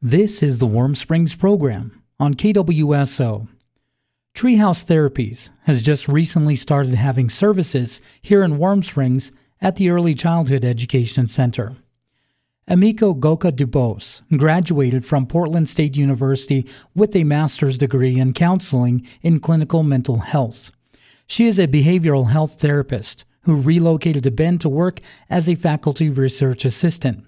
This is the Warm Springs program on KWSO. Treehouse Therapies has just recently started having services here in Warm Springs at the Early Childhood Education Center. Emiko Goka Dubose graduated from Portland State University with a master's degree in counseling in clinical mental health. She is a behavioral health therapist who relocated to Bend to work as a faculty research assistant.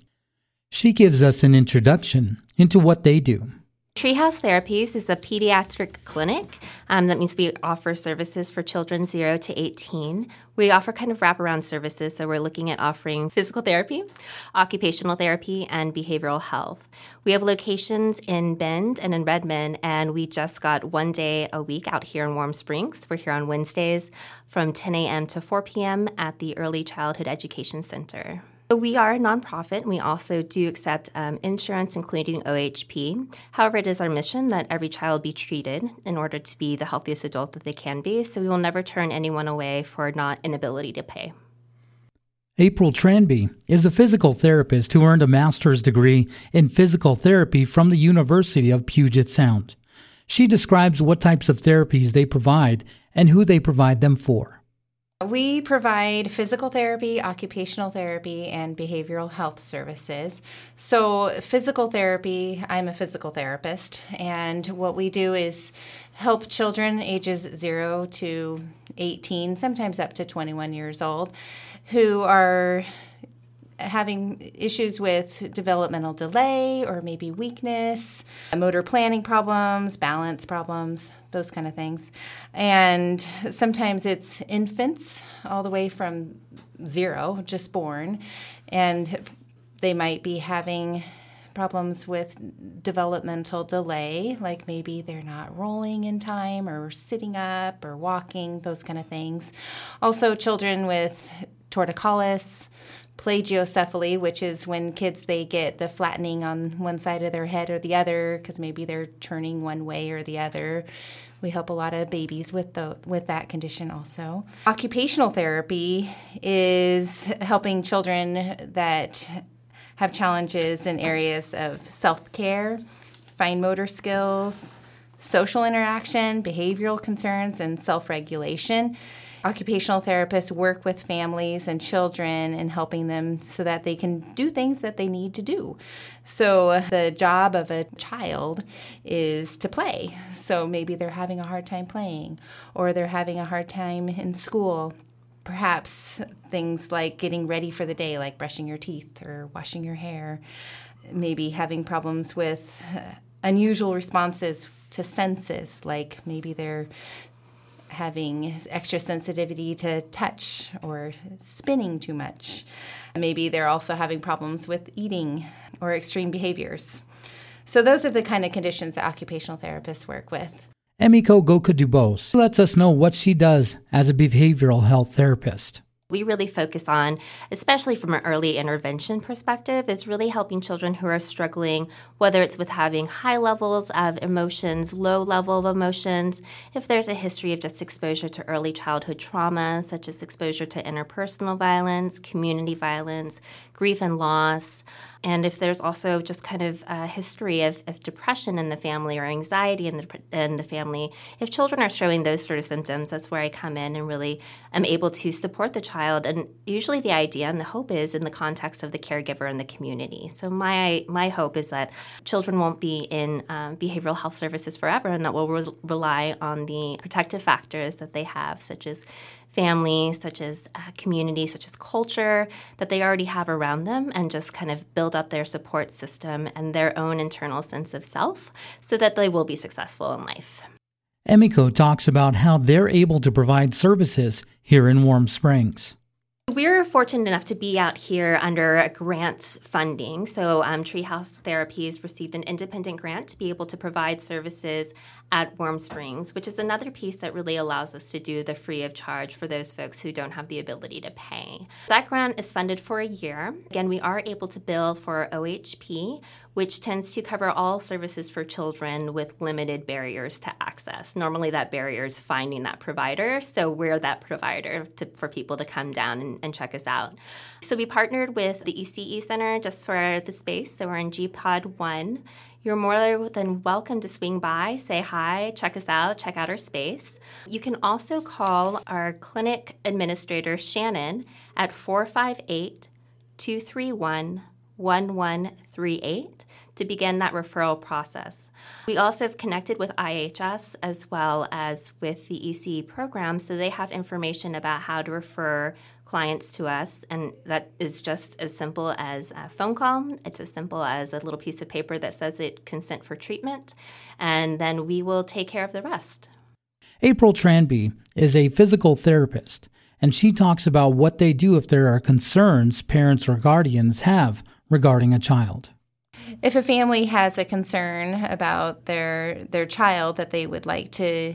She gives us an introduction into what they do. Treehouse Therapies is a pediatric clinic. Um, that means we offer services for children 0 to 18. We offer kind of wraparound services, so we're looking at offering physical therapy, occupational therapy, and behavioral health. We have locations in Bend and in Redmond, and we just got one day a week out here in Warm Springs. We're here on Wednesdays from 10 a.m. to 4 p.m. at the Early Childhood Education Center. We are a nonprofit. and We also do accept um, insurance, including OHP. However, it is our mission that every child be treated in order to be the healthiest adult that they can be. So we will never turn anyone away for not inability to pay. April Tranby is a physical therapist who earned a master's degree in physical therapy from the University of Puget Sound. She describes what types of therapies they provide and who they provide them for. We provide physical therapy, occupational therapy, and behavioral health services. So, physical therapy, I'm a physical therapist, and what we do is help children ages 0 to 18, sometimes up to 21 years old, who are having issues with developmental delay or maybe weakness, motor planning problems, balance problems, those kind of things. And sometimes it's infants all the way from zero, just born, and they might be having problems with developmental delay, like maybe they're not rolling in time or sitting up or walking, those kind of things. Also, children with torticollis plagiocephaly, which is when kids they get the flattening on one side of their head or the other because maybe they're turning one way or the other. We help a lot of babies with the with that condition also. Occupational therapy is helping children that have challenges in areas of self-care, fine motor skills, social interaction, behavioral concerns and self-regulation occupational therapists work with families and children and helping them so that they can do things that they need to do. So, the job of a child is to play. So, maybe they're having a hard time playing, or they're having a hard time in school. Perhaps things like getting ready for the day, like brushing your teeth or washing your hair. Maybe having problems with uh, unusual responses to senses, like maybe they're having extra sensitivity to touch or spinning too much. Maybe they're also having problems with eating or extreme behaviors. So, those are the kind of conditions that occupational therapists work with. Emiko Goka Dubose lets us know what she does as a behavioral health therapist we really focus on, especially from an early intervention perspective, is really helping children who are struggling, whether it's with having high levels of emotions, low level of emotions, if there's a history of just exposure to early childhood trauma, such as exposure to interpersonal violence, community violence, grief and loss, and if there's also just kind of a history of, of depression in the family or anxiety in the, in the family, if children are showing those sort of symptoms, that's where I come in and really am able to support the child. And usually the idea and the hope is in the context of the caregiver and the community. So my my hope is that children won't be in um, behavioral health services forever, and that we'll re- rely on the protective factors that they have, such as family, such as uh, community, such as culture that they already have around them, and just kind of build up their support system and their own internal sense of self so that they will be successful in life. Emiko talks about how they're able to provide services here in Warm Springs. We're fortunate enough to be out here under grant funding. So, um, Treehouse Therapies received an independent grant to be able to provide services at Warm Springs, which is another piece that really allows us to do the free of charge for those folks who don't have the ability to pay. That grant is funded for a year. Again, we are able to bill for OHP, which tends to cover all services for children with limited barriers to access. Normally, that barrier is finding that provider, so we're that provider to, for people to come down and, and, check us out. So, we partnered with the ECE Center just for the space, so we're in G Pod 1. You're more than welcome to swing by, say hi, check us out, check out our space. You can also call our clinic administrator, Shannon, at 458 231 1138 to begin that referral process. We also have connected with IHS as well as with the ECE program, so they have information about how to refer clients to us, and that is just as simple as a phone call. It's as simple as a little piece of paper that says it consent for treatment, and then we will take care of the rest. April Tranby is a physical therapist, and she talks about what they do if there are concerns parents or guardians have regarding a child. If a family has a concern about their their child that they would like to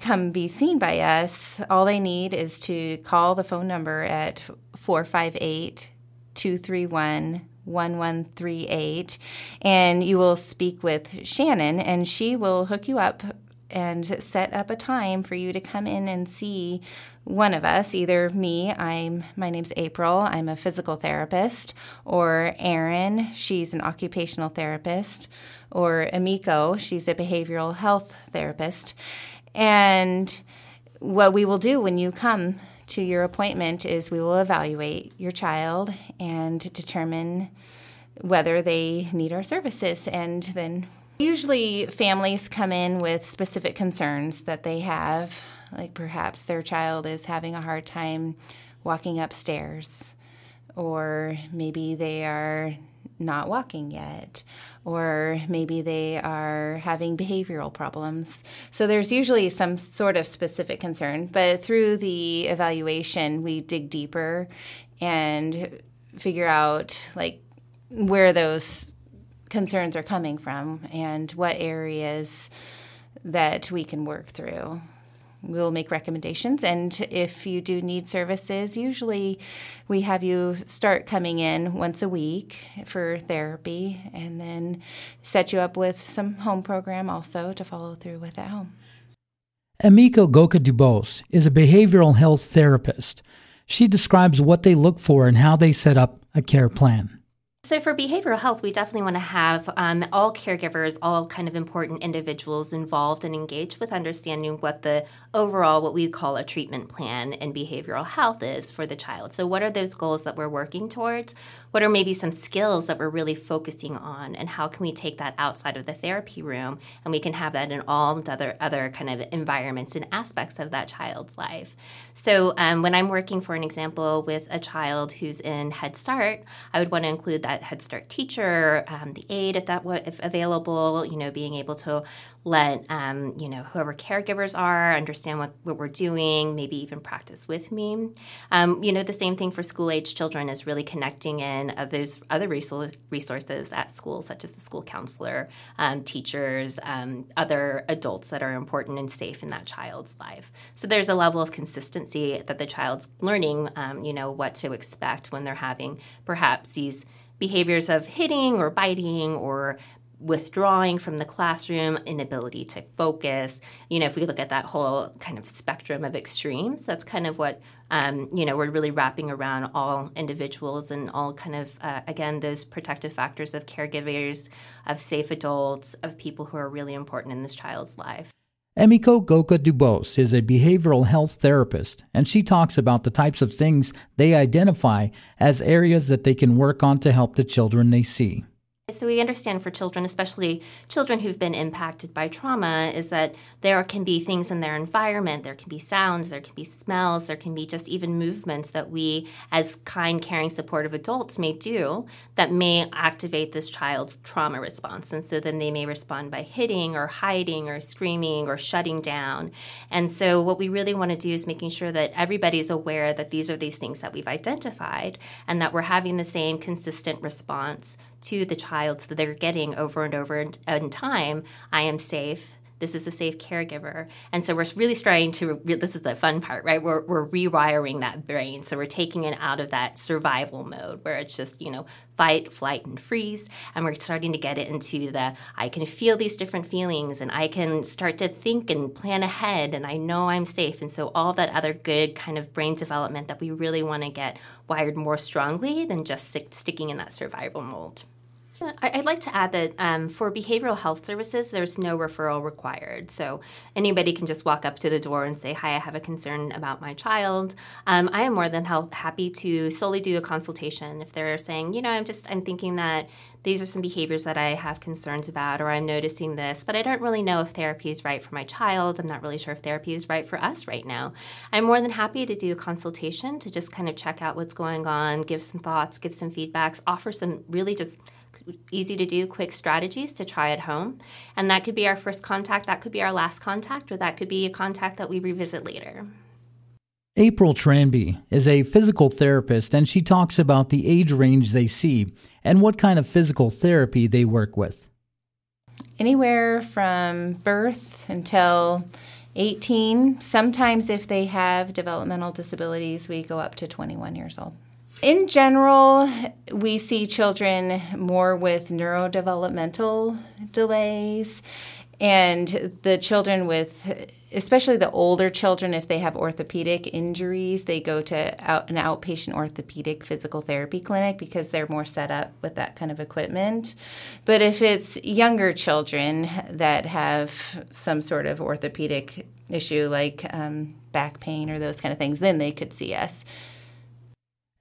come be seen by us, all they need is to call the phone number at 458 231 1138 and you will speak with Shannon and she will hook you up and set up a time for you to come in and see one of us either me i'm my name's april i'm a physical therapist or erin she's an occupational therapist or emiko she's a behavioral health therapist. And what we will do when you come to your appointment is we will evaluate your child and determine whether they need our services and then Usually, families come in with specific concerns that they have, like perhaps their child is having a hard time walking upstairs, or maybe they are not walking yet, or maybe they are having behavioral problems. So there's usually some sort of specific concern, but through the evaluation, we dig deeper and figure out like where those concerns are coming from and what areas that we can work through. We'll make recommendations, and if you do need services, usually we have you start coming in once a week for therapy and then set you up with some home program also to follow through with at home. Emiko Goka Dubose is a behavioral health therapist. She describes what they look for and how they set up a care plan. So, for behavioral health, we definitely want to have um, all caregivers, all kind of important individuals involved and engaged with understanding what the overall, what we call a treatment plan in behavioral health is for the child. So, what are those goals that we're working towards? What are maybe some skills that we're really focusing on? And how can we take that outside of the therapy room and we can have that in all other, other kind of environments and aspects of that child's life? So, um, when I'm working, for an example, with a child who's in Head Start, I would want to include that Head Start teacher, um, the aide if that was if available, you know, being able to let um, you know whoever caregivers are understand what, what we're doing maybe even practice with me. Um, you know the same thing for school age children is really connecting in uh, there's other resources at school such as the school counselor um, teachers um, other adults that are important and safe in that child's life. So there's a level of consistency that the child's learning um, you know what to expect when they're having perhaps these behaviors of hitting or biting or withdrawing from the classroom, inability to focus. You know, if we look at that whole kind of spectrum of extremes, that's kind of what, um, you know, we're really wrapping around all individuals and all kind of, uh, again, those protective factors of caregivers, of safe adults, of people who are really important in this child's life. Emiko Goka Dubose is a behavioral health therapist, and she talks about the types of things they identify as areas that they can work on to help the children they see. So we understand for children, especially children who've been impacted by trauma, is that there can be things in their environment, there can be sounds, there can be smells, there can be just even movements that we, as kind, caring, supportive adults, may do that may activate this child's trauma response. And so then they may respond by hitting or hiding or screaming or shutting down. And so what we really want to do is making sure that everybody's aware that these are these things that we've identified and that we're having the same consistent response to the child so they're getting over and over in time I am safe, This is a safe caregiver. And so we're really starting to, this is the fun part, right? We're, we're rewiring that brain. So we're taking it out of that survival mode where it's just, you know, fight, flight, and freeze. And we're starting to get it into the I can feel these different feelings and I can start to think and plan ahead and I know I'm safe. And so all that other good kind of brain development that we really want to get wired more strongly than just sticking in that survival mold. I'd like to add that um, for behavioral health services, there's no referral required. So anybody can just walk up to the door and say, Hi, I have a concern about my child. Um, I am more than help, happy to solely do a consultation if they're saying, You know, I'm just, I'm thinking that these are some behaviors that I have concerns about, or I'm noticing this, but I don't really know if therapy is right for my child. I'm not really sure if therapy is right for us right now. I'm more than happy to do a consultation to just kind of check out what's going on, give some thoughts, give some feedbacks, offer some really just easy to do, quick strategies to try at home. And that could be our first contact, that could be our last contact, or that could be a contact that we revisit later. April Tranby is a physical therapist, and she talks about the age range they see and what kind of physical therapy they work with. Anywhere from birth until 18. Sometimes, if they have developmental disabilities, we go up to 21 years old. In general, we see children more with neurodevelopmental delays, and the children with, especially the older children, if they have orthopedic injuries, they go to out, an outpatient orthopedic physical therapy clinic because they're more set up with that kind of equipment. But if it's younger children that have some sort of orthopedic issue like um, back pain or those kind of things, then they could see us.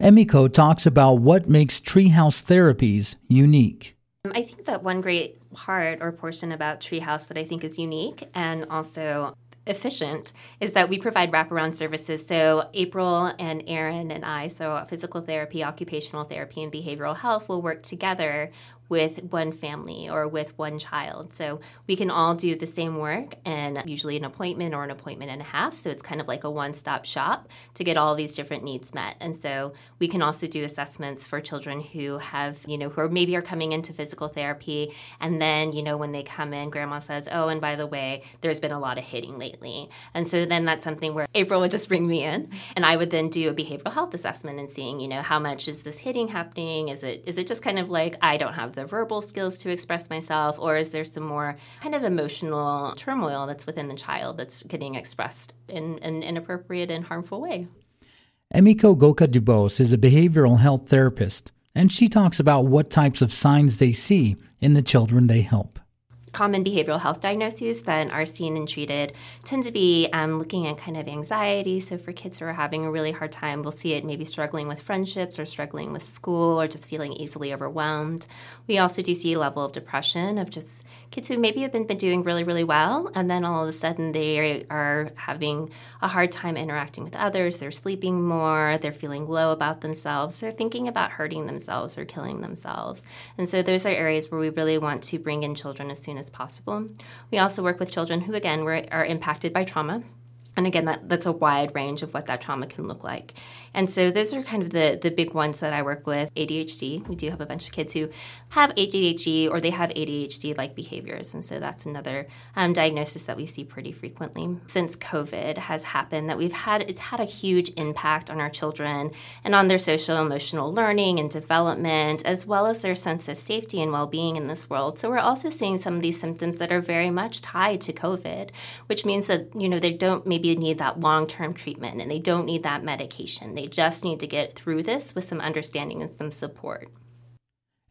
Emiko talks about what makes treehouse therapies unique. I think that one great part or portion about Treehouse that I think is unique and also efficient is that we provide wraparound services. So, April and Aaron and I, so physical therapy, occupational therapy, and behavioral health will work together with one family or with one child. So we can all do the same work and usually an appointment or an appointment and a half. So it's kind of like a one stop shop to get all these different needs met. And so we can also do assessments for children who have, you know, who are maybe are coming into physical therapy. And then, you know, when they come in, grandma says, oh, and by the way, there's been a lot of hitting lately. And so then that's something where April would just bring me in and I would then do a behavioral health assessment and seeing, you know, how much is this hitting happening? Is it is it just kind of like I don't have the verbal skills to express myself, or is there some more kind of emotional turmoil that's within the child that's getting expressed in an inappropriate and harmful way? Emiko Goka Dubose is a behavioral health therapist, and she talks about what types of signs they see in the children they help common behavioral health diagnoses that are seen and treated tend to be um, looking at kind of anxiety. So, for kids who are having a really hard time, we'll see it maybe struggling with friendships or struggling with school or just feeling easily overwhelmed. We also do see a level of depression of just kids who maybe have been, been doing really, really well, and then all of a sudden they are having a hard time interacting with others. They're sleeping more, they're feeling low about themselves, they're thinking about hurting themselves or killing themselves. And so, those are areas where we really want to bring in children as soon as possible. We also work with children who, again, were, are impacted by trauma. And again, that, that's a wide range of what that trauma can look like. And so those are kind of the, the big ones that I work with. ADHD, we do have a bunch of kids who have ADHD or they have ADHD like behaviors. And so that's another um, diagnosis that we see pretty frequently. Since COVID has happened, that we've had, it's had a huge impact on our children and on their social emotional learning and development, as well as their sense of safety and well being in this world. So we're also seeing some of these symptoms that are very much tied to COVID, which means that, you know, they don't maybe need that long term treatment and they don't need that medication. They just need to get through this with some understanding and some support.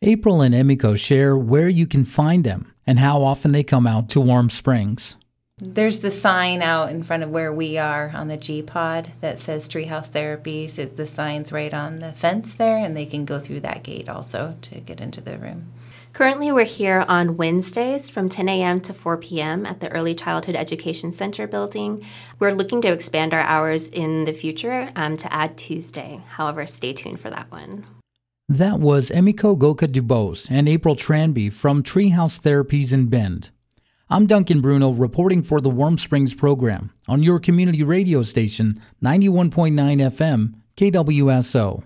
April and Emiko share where you can find them and how often they come out to Warm Springs. There's the sign out in front of where we are on the G pod that says Treehouse Therapies. It, the sign's right on the fence there, and they can go through that gate also to get into the room. Currently, we're here on Wednesdays from 10 a.m. to 4 p.m. at the Early Childhood Education Center building. We're looking to expand our hours in the future um, to add Tuesday. However, stay tuned for that one. That was Emiko Goka Dubose and April Tranby from Treehouse Therapies in Bend. I'm Duncan Bruno reporting for the Warm Springs program on your community radio station 91.9 FM KWSO.